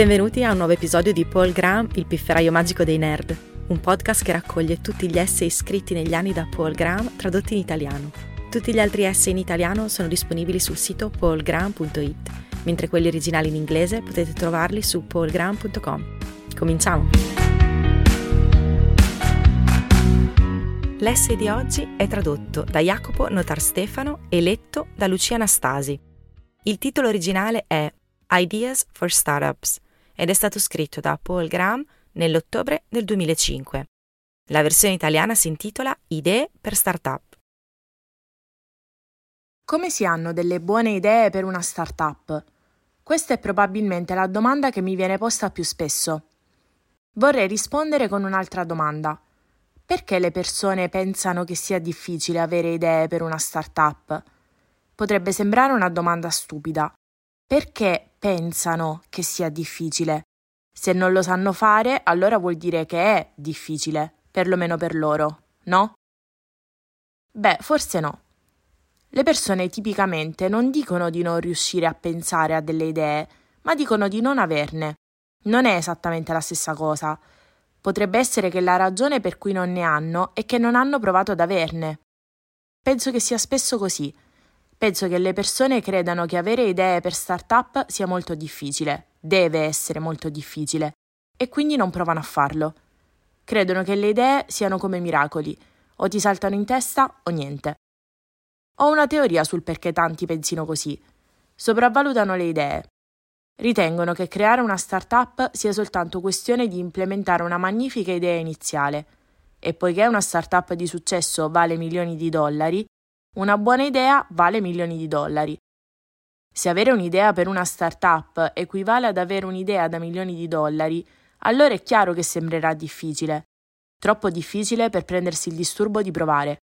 Benvenuti a un nuovo episodio di Paul Graham, il pifferaio magico dei nerd, un podcast che raccoglie tutti gli essay scritti negli anni da Paul Graham tradotti in italiano. Tutti gli altri essay in italiano sono disponibili sul sito paulgraham.it, mentre quelli originali in inglese potete trovarli su paulgraham.com. Cominciamo! L'essay di oggi è tradotto da Jacopo Notar Stefano e letto da Lucia Anastasi. Il titolo originale è Ideas for Startups ed è stato scritto da Paul Graham nell'ottobre del 2005. La versione italiana si intitola Idee per Startup. Come si hanno delle buone idee per una startup? Questa è probabilmente la domanda che mi viene posta più spesso. Vorrei rispondere con un'altra domanda. Perché le persone pensano che sia difficile avere idee per una startup? Potrebbe sembrare una domanda stupida, perché pensano che sia difficile? Se non lo sanno fare, allora vuol dire che è difficile, perlomeno per loro, no? Beh, forse no. Le persone tipicamente non dicono di non riuscire a pensare a delle idee, ma dicono di non averne. Non è esattamente la stessa cosa. Potrebbe essere che la ragione per cui non ne hanno è che non hanno provato ad averne. Penso che sia spesso così. Penso che le persone credano che avere idee per startup sia molto difficile, deve essere molto difficile, e quindi non provano a farlo. Credono che le idee siano come miracoli, o ti saltano in testa o niente. Ho una teoria sul perché tanti pensino così. Sopravvalutano le idee. Ritengono che creare una startup sia soltanto questione di implementare una magnifica idea iniziale. E poiché una startup di successo vale milioni di dollari, una buona idea vale milioni di dollari. Se avere un'idea per una startup equivale ad avere un'idea da milioni di dollari, allora è chiaro che sembrerà difficile. Troppo difficile per prendersi il disturbo di provare.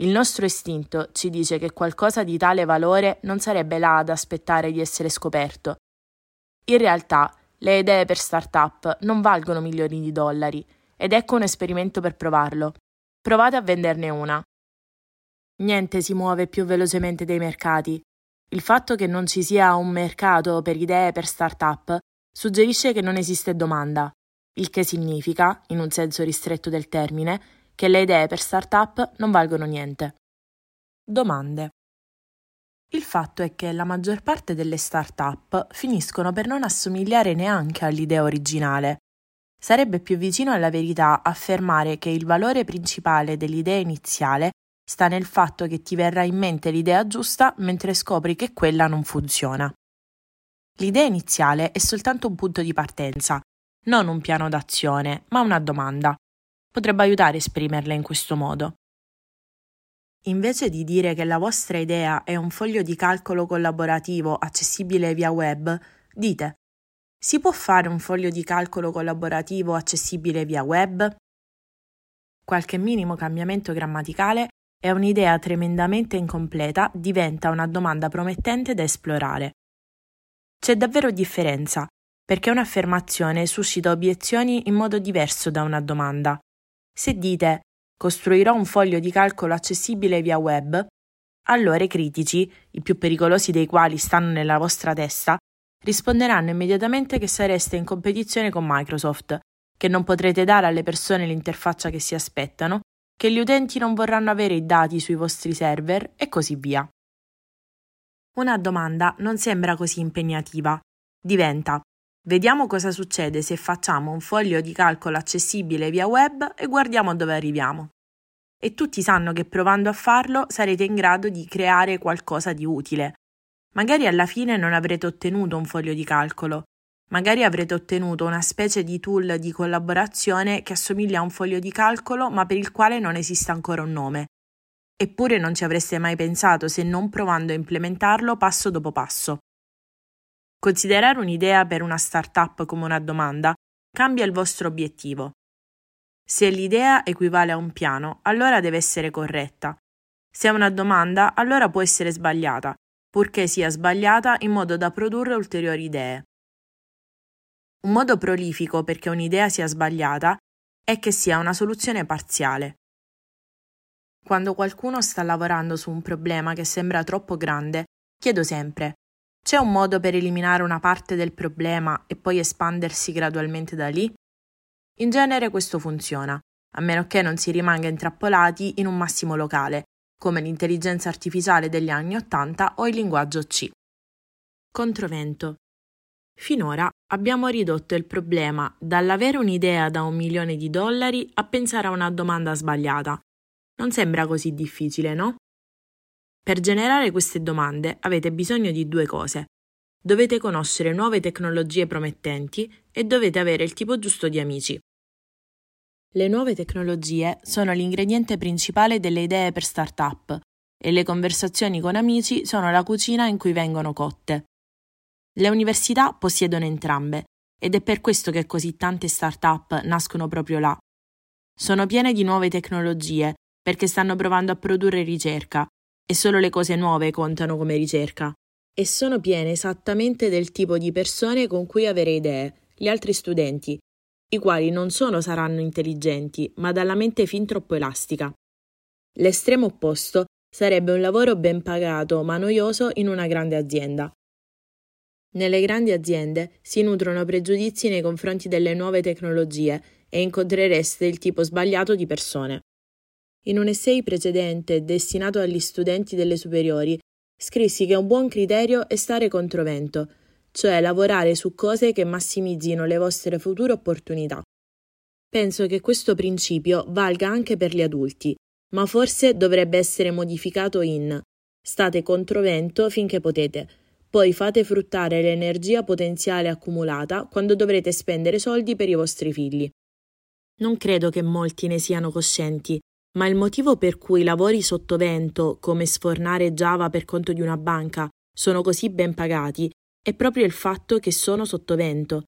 Il nostro istinto ci dice che qualcosa di tale valore non sarebbe là ad aspettare di essere scoperto. In realtà, le idee per startup non valgono milioni di dollari, ed ecco un esperimento per provarlo. Provate a venderne una. Niente si muove più velocemente dei mercati. Il fatto che non ci sia un mercato per idee per start-up suggerisce che non esiste domanda, il che significa, in un senso ristretto del termine, che le idee per start-up non valgono niente. Domande. Il fatto è che la maggior parte delle start-up finiscono per non assomigliare neanche all'idea originale. Sarebbe più vicino alla verità affermare che il valore principale dell'idea iniziale sta nel fatto che ti verrà in mente l'idea giusta mentre scopri che quella non funziona. L'idea iniziale è soltanto un punto di partenza, non un piano d'azione, ma una domanda. Potrebbe aiutare a esprimerla in questo modo. Invece di dire che la vostra idea è un foglio di calcolo collaborativo accessibile via web, dite si può fare un foglio di calcolo collaborativo accessibile via web? Qualche minimo cambiamento grammaticale è un'idea tremendamente incompleta diventa una domanda promettente da esplorare. C'è davvero differenza, perché un'affermazione suscita obiezioni in modo diverso da una domanda. Se dite costruirò un foglio di calcolo accessibile via web, allora i critici, i più pericolosi dei quali stanno nella vostra testa, risponderanno immediatamente che sareste in competizione con Microsoft, che non potrete dare alle persone l'interfaccia che si aspettano che gli utenti non vorranno avere i dati sui vostri server e così via. Una domanda non sembra così impegnativa. Diventa Vediamo cosa succede se facciamo un foglio di calcolo accessibile via web e guardiamo dove arriviamo. E tutti sanno che provando a farlo sarete in grado di creare qualcosa di utile. Magari alla fine non avrete ottenuto un foglio di calcolo, Magari avrete ottenuto una specie di tool di collaborazione che assomiglia a un foglio di calcolo ma per il quale non esiste ancora un nome. Eppure non ci avreste mai pensato se non provando a implementarlo passo dopo passo. Considerare un'idea per una startup come una domanda cambia il vostro obiettivo. Se l'idea equivale a un piano, allora deve essere corretta. Se è una domanda, allora può essere sbagliata, purché sia sbagliata in modo da produrre ulteriori idee. Un modo prolifico perché un'idea sia sbagliata è che sia una soluzione parziale. Quando qualcuno sta lavorando su un problema che sembra troppo grande, chiedo sempre C'è un modo per eliminare una parte del problema e poi espandersi gradualmente da lì? In genere questo funziona, a meno che non si rimanga intrappolati in un massimo locale, come l'intelligenza artificiale degli anni Ottanta o il linguaggio C. Controvento. Finora abbiamo ridotto il problema dall'avere un'idea da un milione di dollari a pensare a una domanda sbagliata. Non sembra così difficile, no? Per generare queste domande avete bisogno di due cose. Dovete conoscere nuove tecnologie promettenti e dovete avere il tipo giusto di amici. Le nuove tecnologie sono l'ingrediente principale delle idee per start-up e le conversazioni con amici sono la cucina in cui vengono cotte. Le università possiedono entrambe ed è per questo che così tante start-up nascono proprio là. Sono piene di nuove tecnologie perché stanno provando a produrre ricerca e solo le cose nuove contano come ricerca. E sono piene esattamente del tipo di persone con cui avere idee, gli altri studenti, i quali non solo saranno intelligenti, ma dalla mente fin troppo elastica. L'estremo opposto sarebbe un lavoro ben pagato ma noioso in una grande azienda. Nelle grandi aziende si nutrono pregiudizi nei confronti delle nuove tecnologie e incontrereste il tipo sbagliato di persone. In un essay precedente destinato agli studenti delle superiori, scrissi che un buon criterio è stare controvento, cioè lavorare su cose che massimizzino le vostre future opportunità. Penso che questo principio valga anche per gli adulti, ma forse dovrebbe essere modificato in state controvento finché potete, poi fate fruttare l'energia potenziale accumulata quando dovrete spendere soldi per i vostri figli. Non credo che molti ne siano coscienti, ma il motivo per cui lavori sotto vento, come sfornare Java per conto di una banca, sono così ben pagati è proprio il fatto che sono sotto vento.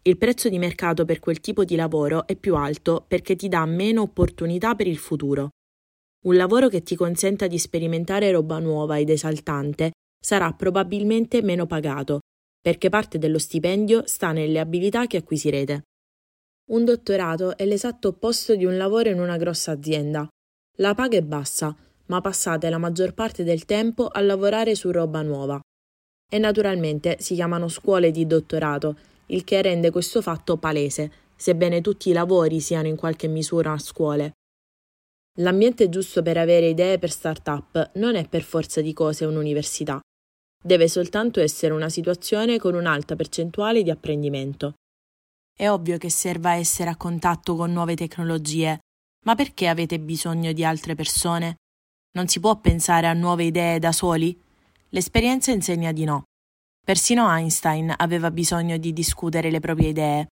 Il prezzo di mercato per quel tipo di lavoro è più alto perché ti dà meno opportunità per il futuro. Un lavoro che ti consenta di sperimentare roba nuova ed esaltante sarà probabilmente meno pagato, perché parte dello stipendio sta nelle abilità che acquisirete. Un dottorato è l'esatto opposto di un lavoro in una grossa azienda. La paga è bassa, ma passate la maggior parte del tempo a lavorare su roba nuova e naturalmente si chiamano scuole di dottorato, il che rende questo fatto palese, sebbene tutti i lavori siano in qualche misura scuole. L'ambiente giusto per avere idee per start-up non è per forza di cose un'università. Deve soltanto essere una situazione con un'alta percentuale di apprendimento. È ovvio che serva essere a contatto con nuove tecnologie, ma perché avete bisogno di altre persone? Non si può pensare a nuove idee da soli? L'esperienza insegna di no. Persino Einstein aveva bisogno di discutere le proprie idee.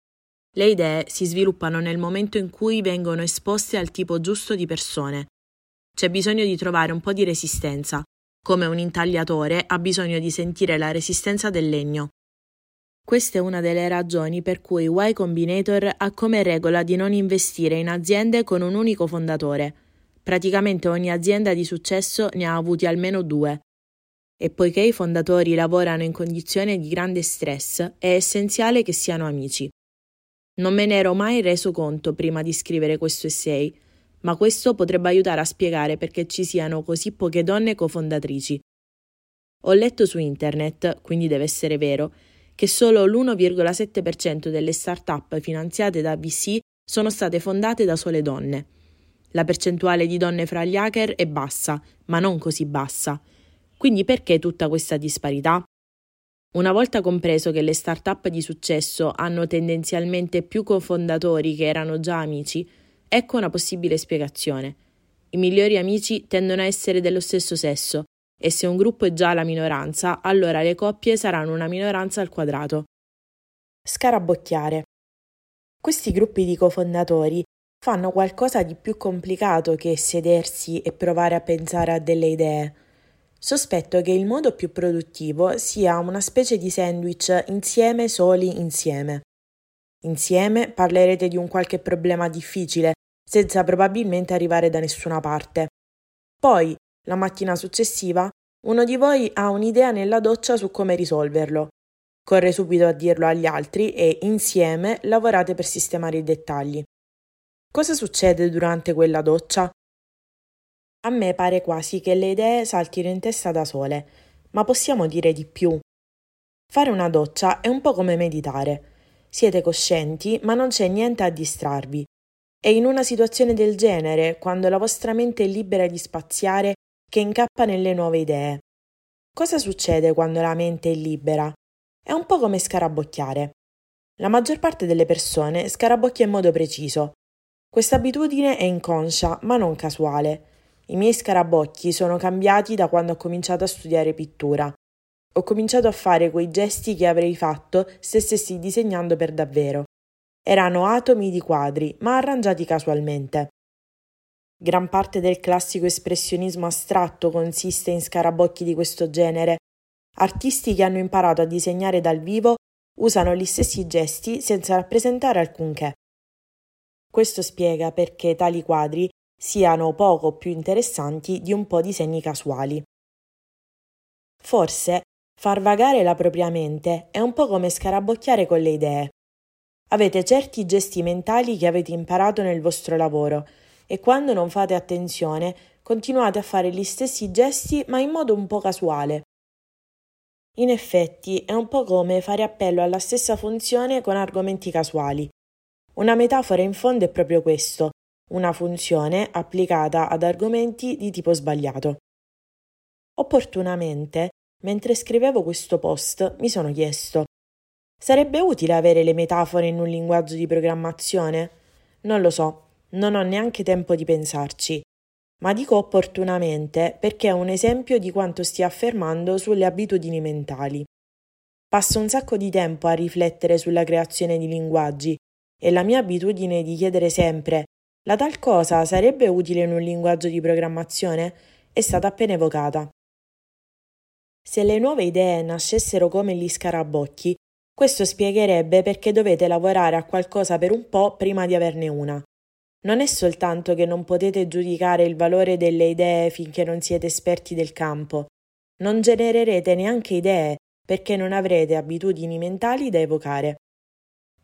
Le idee si sviluppano nel momento in cui vengono esposte al tipo giusto di persone. C'è bisogno di trovare un po' di resistenza, come un intagliatore ha bisogno di sentire la resistenza del legno. Questa è una delle ragioni per cui Y Combinator ha come regola di non investire in aziende con un unico fondatore. Praticamente ogni azienda di successo ne ha avuti almeno due e poiché i fondatori lavorano in condizioni di grande stress, è essenziale che siano amici. Non me ne ero mai reso conto prima di scrivere questo essay, ma questo potrebbe aiutare a spiegare perché ci siano così poche donne cofondatrici. Ho letto su internet, quindi deve essere vero, che solo l'1,7% delle start-up finanziate da VC sono state fondate da sole donne. La percentuale di donne fra gli hacker è bassa, ma non così bassa. Quindi perché tutta questa disparità? Una volta compreso che le start-up di successo hanno tendenzialmente più cofondatori che erano già amici, ecco una possibile spiegazione. I migliori amici tendono a essere dello stesso sesso e se un gruppo è già la minoranza, allora le coppie saranno una minoranza al quadrato. Scarabocchiare. Questi gruppi di cofondatori fanno qualcosa di più complicato che sedersi e provare a pensare a delle idee. Sospetto che il modo più produttivo sia una specie di sandwich insieme soli insieme. Insieme parlerete di un qualche problema difficile, senza probabilmente arrivare da nessuna parte. Poi, la mattina successiva, uno di voi ha un'idea nella doccia su come risolverlo. Corre subito a dirlo agli altri e insieme lavorate per sistemare i dettagli. Cosa succede durante quella doccia? A me pare quasi che le idee saltino in testa da sole, ma possiamo dire di più. Fare una doccia è un po' come meditare. Siete coscienti, ma non c'è niente a distrarvi. E in una situazione del genere, quando la vostra mente è libera di spaziare, che incappa nelle nuove idee. Cosa succede quando la mente è libera? È un po' come scarabocchiare. La maggior parte delle persone scarabocchia in modo preciso. Questa abitudine è inconscia, ma non casuale. I miei scarabocchi sono cambiati da quando ho cominciato a studiare pittura. Ho cominciato a fare quei gesti che avrei fatto se stessi disegnando per davvero. Erano atomi di quadri, ma arrangiati casualmente. Gran parte del classico espressionismo astratto consiste in scarabocchi di questo genere. Artisti che hanno imparato a disegnare dal vivo usano gli stessi gesti senza rappresentare alcunché. Questo spiega perché tali quadri siano poco più interessanti di un po' di segni casuali. Forse far vagare la propria mente è un po' come scarabocchiare con le idee. Avete certi gesti mentali che avete imparato nel vostro lavoro e quando non fate attenzione continuate a fare gli stessi gesti ma in modo un po' casuale. In effetti è un po' come fare appello alla stessa funzione con argomenti casuali. Una metafora in fondo è proprio questo, una funzione applicata ad argomenti di tipo sbagliato. Opportunamente, mentre scrivevo questo post, mi sono chiesto Sarebbe utile avere le metafore in un linguaggio di programmazione? Non lo so, non ho neanche tempo di pensarci. Ma dico opportunamente perché è un esempio di quanto stia affermando sulle abitudini mentali. Passo un sacco di tempo a riflettere sulla creazione di linguaggi e la mia abitudine di chiedere sempre la tal cosa sarebbe utile in un linguaggio di programmazione è stata appena evocata. Se le nuove idee nascessero come gli scarabocchi, questo spiegherebbe perché dovete lavorare a qualcosa per un po' prima di averne una. Non è soltanto che non potete giudicare il valore delle idee finché non siete esperti del campo, non genererete neanche idee perché non avrete abitudini mentali da evocare.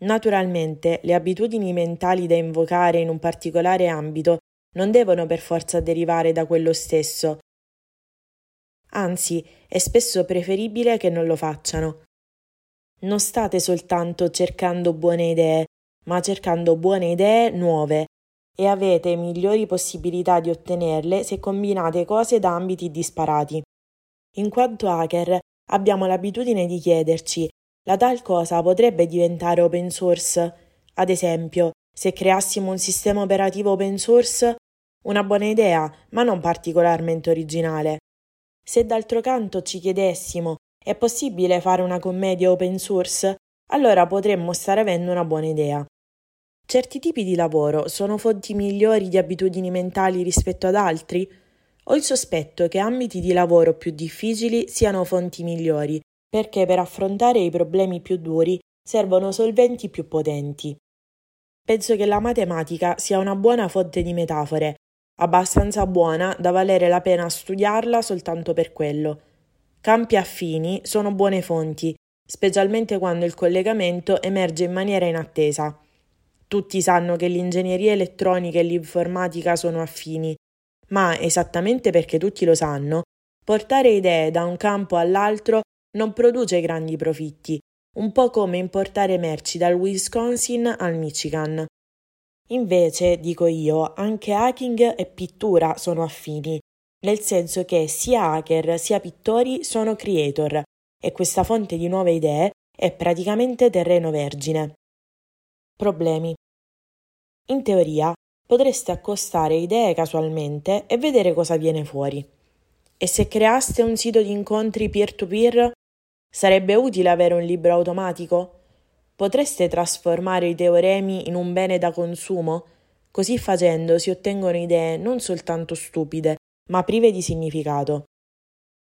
Naturalmente, le abitudini mentali da invocare in un particolare ambito non devono per forza derivare da quello stesso. Anzi, è spesso preferibile che non lo facciano non state soltanto cercando buone idee, ma cercando buone idee nuove e avete migliori possibilità di ottenerle se combinate cose da ambiti disparati. In quanto hacker abbiamo l'abitudine di chiederci la tal cosa potrebbe diventare open source? Ad esempio, se creassimo un sistema operativo open source, una buona idea, ma non particolarmente originale. Se d'altro canto ci chiedessimo è possibile fare una commedia open source? Allora potremmo stare avendo una buona idea. Certi tipi di lavoro sono fonti migliori di abitudini mentali rispetto ad altri? Ho il sospetto che ambiti di lavoro più difficili siano fonti migliori, perché per affrontare i problemi più duri servono solventi più potenti. Penso che la matematica sia una buona fonte di metafore, abbastanza buona da valere la pena studiarla soltanto per quello. Campi affini sono buone fonti, specialmente quando il collegamento emerge in maniera inattesa. Tutti sanno che l'ingegneria elettronica e l'informatica sono affini, ma esattamente perché tutti lo sanno, portare idee da un campo all'altro non produce grandi profitti, un po' come importare merci dal Wisconsin al Michigan. Invece, dico io, anche hacking e pittura sono affini, nel senso che sia hacker sia pittori sono creator e questa fonte di nuove idee è praticamente terreno vergine. Problemi. In teoria potreste accostare idee casualmente e vedere cosa viene fuori. E se creaste un sito di incontri peer-to-peer, sarebbe utile avere un libro automatico? Potreste trasformare i teoremi in un bene da consumo? Così facendo si ottengono idee non soltanto stupide, ma prive di significato.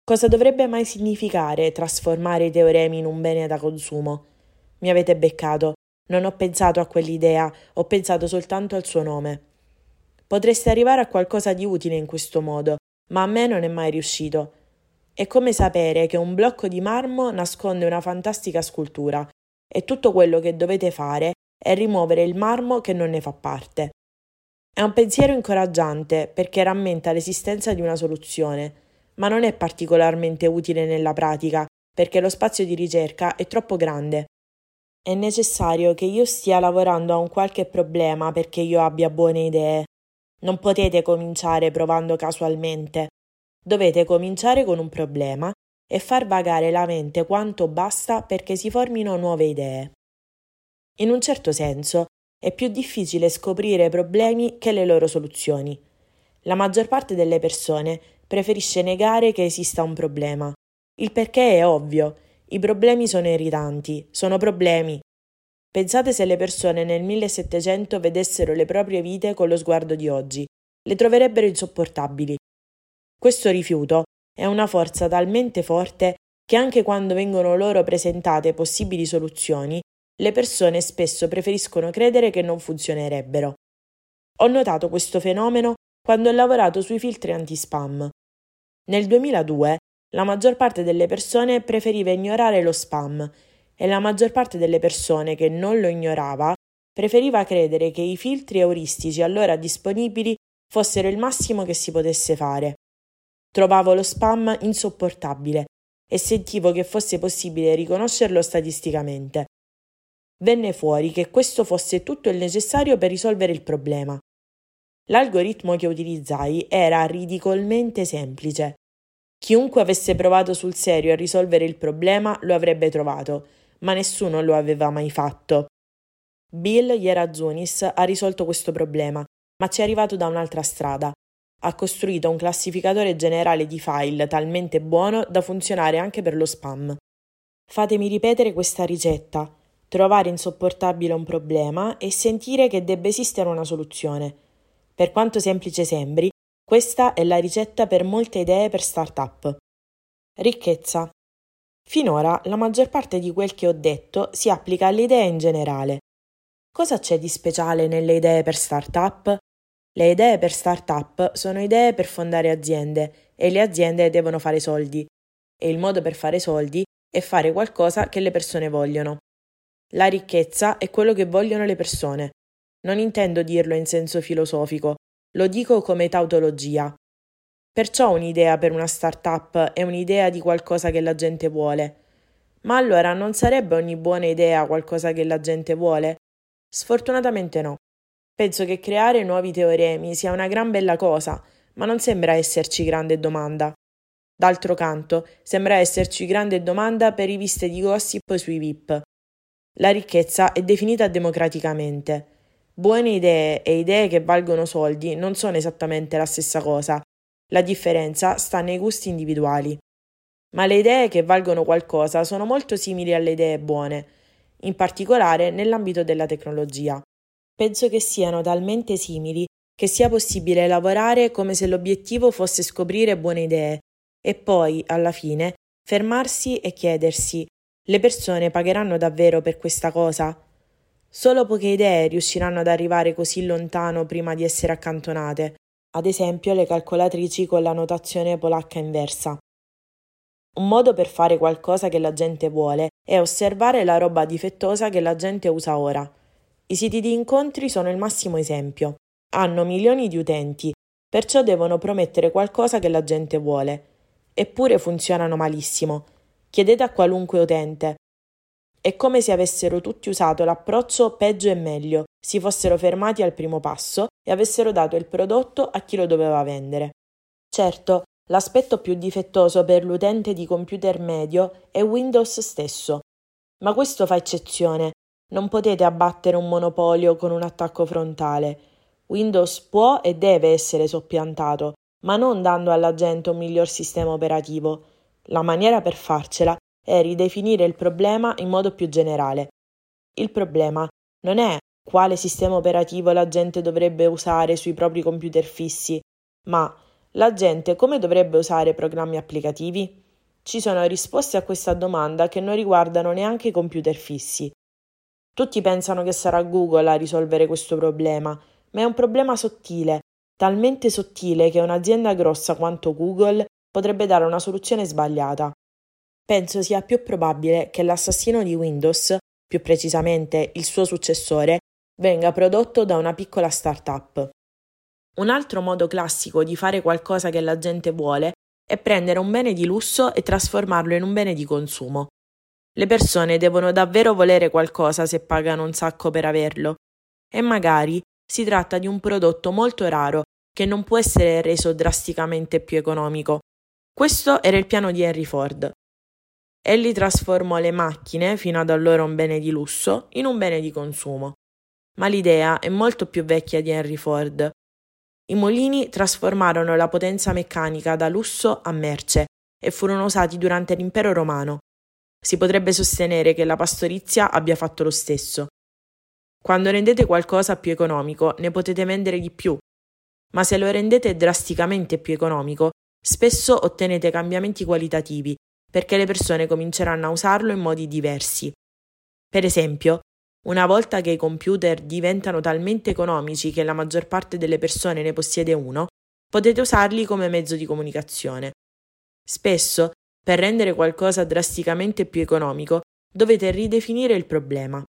Cosa dovrebbe mai significare trasformare i teoremi in un bene da consumo? Mi avete beccato, non ho pensato a quell'idea, ho pensato soltanto al suo nome. Potreste arrivare a qualcosa di utile in questo modo, ma a me non è mai riuscito. È come sapere che un blocco di marmo nasconde una fantastica scultura e tutto quello che dovete fare è rimuovere il marmo che non ne fa parte. È un pensiero incoraggiante perché rammenta l'esistenza di una soluzione, ma non è particolarmente utile nella pratica perché lo spazio di ricerca è troppo grande. È necessario che io stia lavorando a un qualche problema perché io abbia buone idee. Non potete cominciare provando casualmente. Dovete cominciare con un problema e far vagare la mente quanto basta perché si formino nuove idee. In un certo senso, è più difficile scoprire problemi che le loro soluzioni. La maggior parte delle persone preferisce negare che esista un problema. Il perché è ovvio. I problemi sono irritanti, sono problemi. Pensate se le persone nel 1700 vedessero le proprie vite con lo sguardo di oggi. Le troverebbero insopportabili. Questo rifiuto è una forza talmente forte che anche quando vengono loro presentate possibili soluzioni, le persone spesso preferiscono credere che non funzionerebbero. Ho notato questo fenomeno quando ho lavorato sui filtri anti-spam. Nel 2002 la maggior parte delle persone preferiva ignorare lo spam e la maggior parte delle persone che non lo ignorava preferiva credere che i filtri euristici allora disponibili fossero il massimo che si potesse fare. Trovavo lo spam insopportabile e sentivo che fosse possibile riconoscerlo statisticamente venne fuori che questo fosse tutto il necessario per risolvere il problema. L'algoritmo che utilizzai era ridicolmente semplice. Chiunque avesse provato sul serio a risolvere il problema lo avrebbe trovato, ma nessuno lo aveva mai fatto. Bill Yerazunis ha risolto questo problema, ma ci è arrivato da un'altra strada. Ha costruito un classificatore generale di file talmente buono da funzionare anche per lo spam. Fatemi ripetere questa ricetta trovare insopportabile un problema e sentire che debba esistere una soluzione. Per quanto semplice sembri, questa è la ricetta per molte idee per start-up. Ricchezza. Finora la maggior parte di quel che ho detto si applica alle idee in generale. Cosa c'è di speciale nelle idee per start-up? Le idee per start-up sono idee per fondare aziende e le aziende devono fare soldi. E il modo per fare soldi è fare qualcosa che le persone vogliono. La ricchezza è quello che vogliono le persone. Non intendo dirlo in senso filosofico, lo dico come tautologia. Perciò un'idea per una startup è un'idea di qualcosa che la gente vuole. Ma allora non sarebbe ogni buona idea qualcosa che la gente vuole? Sfortunatamente no. Penso che creare nuovi teoremi sia una gran bella cosa, ma non sembra esserci grande domanda. D'altro canto, sembra esserci grande domanda per riviste di gossip sui VIP. La ricchezza è definita democraticamente. Buone idee e idee che valgono soldi non sono esattamente la stessa cosa. La differenza sta nei gusti individuali. Ma le idee che valgono qualcosa sono molto simili alle idee buone, in particolare nell'ambito della tecnologia. Penso che siano talmente simili che sia possibile lavorare come se l'obiettivo fosse scoprire buone idee e poi, alla fine, fermarsi e chiedersi le persone pagheranno davvero per questa cosa? Solo poche idee riusciranno ad arrivare così lontano prima di essere accantonate, ad esempio le calcolatrici con la notazione polacca inversa. Un modo per fare qualcosa che la gente vuole è osservare la roba difettosa che la gente usa ora. I siti di incontri sono il massimo esempio. Hanno milioni di utenti, perciò devono promettere qualcosa che la gente vuole. Eppure funzionano malissimo Chiedete a qualunque utente. È come se avessero tutti usato l'approccio peggio e meglio, si fossero fermati al primo passo e avessero dato il prodotto a chi lo doveva vendere. Certo, l'aspetto più difettoso per l'utente di computer medio è Windows stesso. Ma questo fa eccezione. Non potete abbattere un monopolio con un attacco frontale. Windows può e deve essere soppiantato, ma non dando alla gente un miglior sistema operativo. La maniera per farcela è ridefinire il problema in modo più generale. Il problema non è quale sistema operativo la gente dovrebbe usare sui propri computer fissi, ma la gente come dovrebbe usare programmi applicativi? Ci sono risposte a questa domanda che non riguardano neanche i computer fissi. Tutti pensano che sarà Google a risolvere questo problema, ma è un problema sottile, talmente sottile che un'azienda grossa quanto Google potrebbe dare una soluzione sbagliata. Penso sia più probabile che l'assassino di Windows, più precisamente il suo successore, venga prodotto da una piccola start-up. Un altro modo classico di fare qualcosa che la gente vuole è prendere un bene di lusso e trasformarlo in un bene di consumo. Le persone devono davvero volere qualcosa se pagano un sacco per averlo. E magari si tratta di un prodotto molto raro che non può essere reso drasticamente più economico. Questo era il piano di Henry Ford. Egli trasformò le macchine, fino ad allora un bene di lusso, in un bene di consumo. Ma l'idea è molto più vecchia di Henry Ford. I mulini trasformarono la potenza meccanica da lusso a merce e furono usati durante l'impero romano. Si potrebbe sostenere che la pastorizia abbia fatto lo stesso. Quando rendete qualcosa più economico, ne potete vendere di più, ma se lo rendete drasticamente più economico, spesso ottenete cambiamenti qualitativi, perché le persone cominceranno a usarlo in modi diversi. Per esempio, una volta che i computer diventano talmente economici che la maggior parte delle persone ne possiede uno, potete usarli come mezzo di comunicazione. Spesso, per rendere qualcosa drasticamente più economico, dovete ridefinire il problema.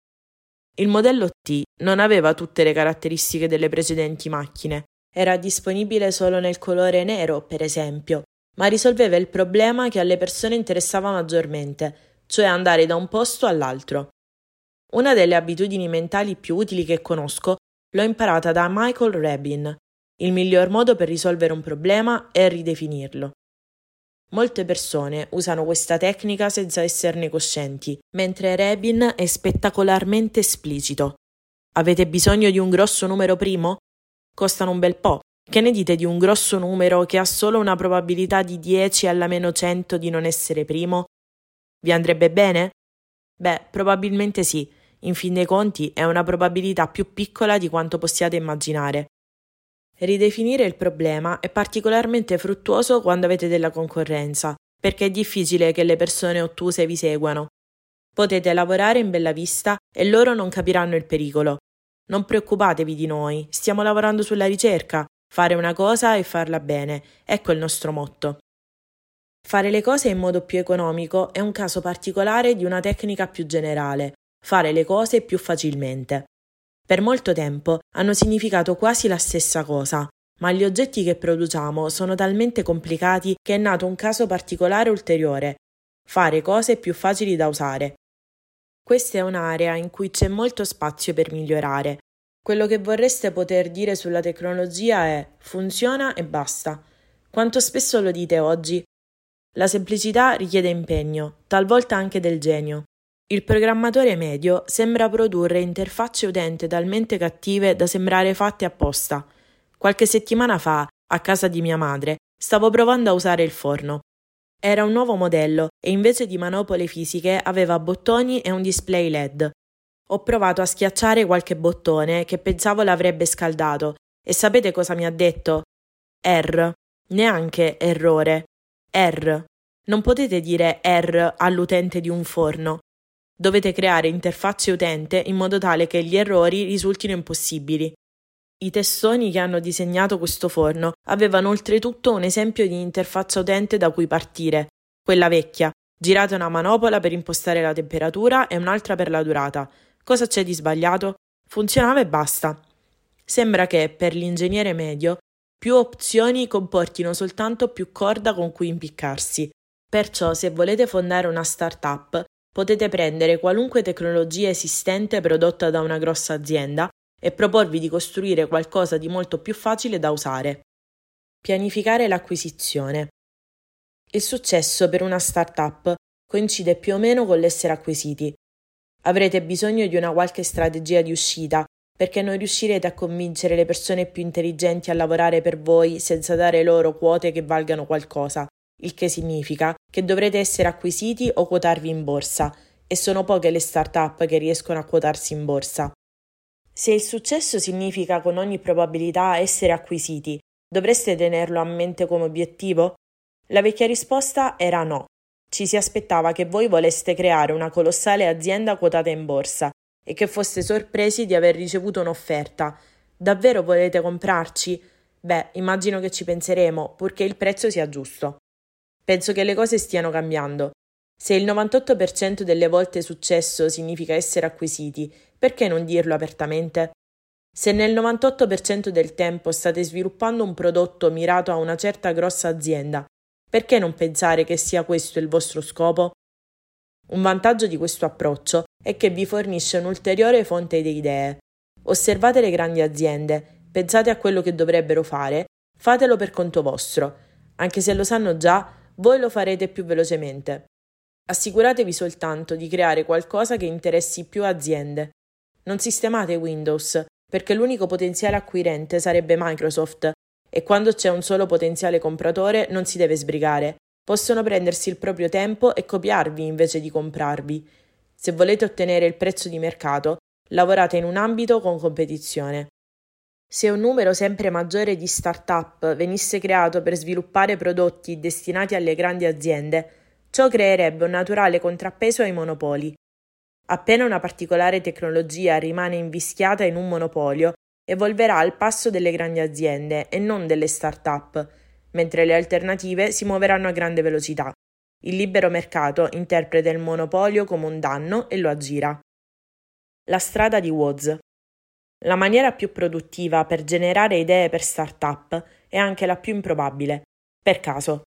Il modello T non aveva tutte le caratteristiche delle precedenti macchine. Era disponibile solo nel colore nero, per esempio, ma risolveva il problema che alle persone interessava maggiormente, cioè andare da un posto all'altro. Una delle abitudini mentali più utili che conosco l'ho imparata da Michael Rabin. Il miglior modo per risolvere un problema è ridefinirlo. Molte persone usano questa tecnica senza esserne coscienti, mentre Rebin è spettacolarmente esplicito. Avete bisogno di un grosso numero primo? Costano un bel po'. Che ne dite di un grosso numero che ha solo una probabilità di 10 alla meno 100 di non essere primo? Vi andrebbe bene? Beh, probabilmente sì. In fin dei conti è una probabilità più piccola di quanto possiate immaginare. Ridefinire il problema è particolarmente fruttuoso quando avete della concorrenza, perché è difficile che le persone ottuse vi seguano. Potete lavorare in bella vista e loro non capiranno il pericolo. Non preoccupatevi di noi, stiamo lavorando sulla ricerca, fare una cosa e farla bene, ecco il nostro motto. Fare le cose in modo più economico è un caso particolare di una tecnica più generale, fare le cose più facilmente per molto tempo hanno significato quasi la stessa cosa, ma gli oggetti che produciamo sono talmente complicati che è nato un caso particolare ulteriore, fare cose più facili da usare. Questa è un'area in cui c'è molto spazio per migliorare. Quello che vorreste poter dire sulla tecnologia è funziona e basta. Quanto spesso lo dite oggi? La semplicità richiede impegno, talvolta anche del genio. Il programmatore medio sembra produrre interfacce utente talmente cattive da sembrare fatte apposta. Qualche settimana fa, a casa di mia madre, stavo provando a usare il forno. Era un nuovo modello e invece di manopole fisiche aveva bottoni e un display LED. Ho provato a schiacciare qualche bottone che pensavo l'avrebbe scaldato e sapete cosa mi ha detto? R. Neanche errore. R. Non potete dire R all'utente di un forno. Dovete creare interfacce utente in modo tale che gli errori risultino impossibili. I testoni che hanno disegnato questo forno avevano oltretutto un esempio di interfaccia utente da cui partire, quella vecchia, girate una manopola per impostare la temperatura e un'altra per la durata. Cosa c'è di sbagliato? Funzionava e basta. Sembra che, per l'ingegnere medio, più opzioni comportino soltanto più corda con cui impiccarsi. Perciò, se volete fondare una startup, potete prendere qualunque tecnologia esistente prodotta da una grossa azienda e proporvi di costruire qualcosa di molto più facile da usare. Pianificare l'acquisizione. Il successo per una startup coincide più o meno con l'essere acquisiti. Avrete bisogno di una qualche strategia di uscita perché non riuscirete a convincere le persone più intelligenti a lavorare per voi senza dare loro quote che valgano qualcosa il che significa che dovrete essere acquisiti o quotarvi in borsa, e sono poche le start-up che riescono a quotarsi in borsa. Se il successo significa con ogni probabilità essere acquisiti, dovreste tenerlo a mente come obiettivo? La vecchia risposta era no. Ci si aspettava che voi voleste creare una colossale azienda quotata in borsa e che foste sorpresi di aver ricevuto un'offerta. Davvero volete comprarci? Beh, immagino che ci penseremo, purché il prezzo sia giusto. Penso che le cose stiano cambiando. Se il 98% delle volte successo significa essere acquisiti, perché non dirlo apertamente? Se nel 98% del tempo state sviluppando un prodotto mirato a una certa grossa azienda, Perché non pensare che sia questo il vostro scopo? Un vantaggio di questo approccio è che vi fornisce un'ulteriore fonte di idee. Osservate le grandi aziende, pensate a quello che dovrebbero fare, fatelo per conto vostro. Anche se lo sanno già, voi lo farete più velocemente. Assicuratevi soltanto di creare qualcosa che interessi più aziende. Non sistemate Windows, perché l'unico potenziale acquirente sarebbe Microsoft e quando c'è un solo potenziale compratore non si deve sbrigare. Possono prendersi il proprio tempo e copiarvi invece di comprarvi. Se volete ottenere il prezzo di mercato, lavorate in un ambito con competizione. Se un numero sempre maggiore di start-up venisse creato per sviluppare prodotti destinati alle grandi aziende, ciò creerebbe un naturale contrappeso ai monopoli. Appena una particolare tecnologia rimane invischiata in un monopolio, evolverà al passo delle grandi aziende e non delle start-up, mentre le alternative si muoveranno a grande velocità. Il libero mercato interpreta il monopolio come un danno e lo aggira. La strada di Woz. La maniera più produttiva per generare idee per start-up è anche la più improbabile, per caso.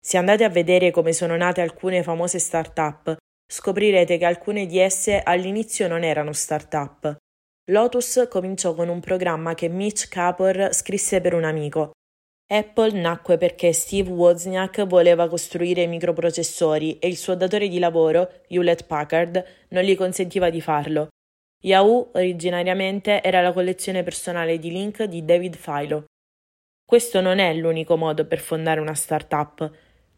Se andate a vedere come sono nate alcune famose start-up, scoprirete che alcune di esse all'inizio non erano start-up, Lotus cominciò con un programma che Mitch Kapor scrisse per un amico. Apple nacque perché Steve Wozniak voleva costruire microprocessori e il suo datore di lavoro, Hewlett Packard, non gli consentiva di farlo. Yahoo originariamente era la collezione personale di link di David Filo. Questo non è l'unico modo per fondare una startup.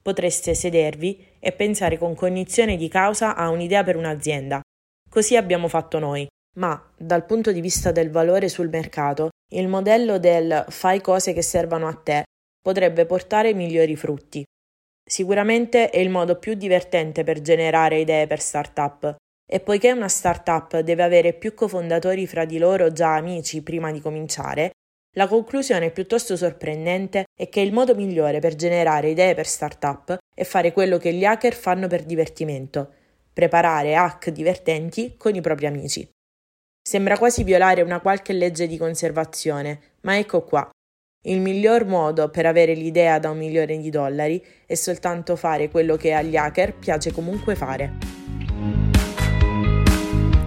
Potreste sedervi e pensare con cognizione di causa a un'idea per un'azienda. Così abbiamo fatto noi ma dal punto di vista del valore sul mercato, il modello del fai cose che servano a te potrebbe portare migliori frutti. Sicuramente è il modo più divertente per generare idee per startup e poiché una startup deve avere più cofondatori fra di loro già amici prima di cominciare, la conclusione piuttosto sorprendente è che il modo migliore per generare idee per startup è fare quello che gli hacker fanno per divertimento, preparare hack divertenti con i propri amici. Sembra quasi violare una qualche legge di conservazione, ma ecco qua. Il miglior modo per avere l'idea da un milione di dollari è soltanto fare quello che agli hacker piace comunque fare.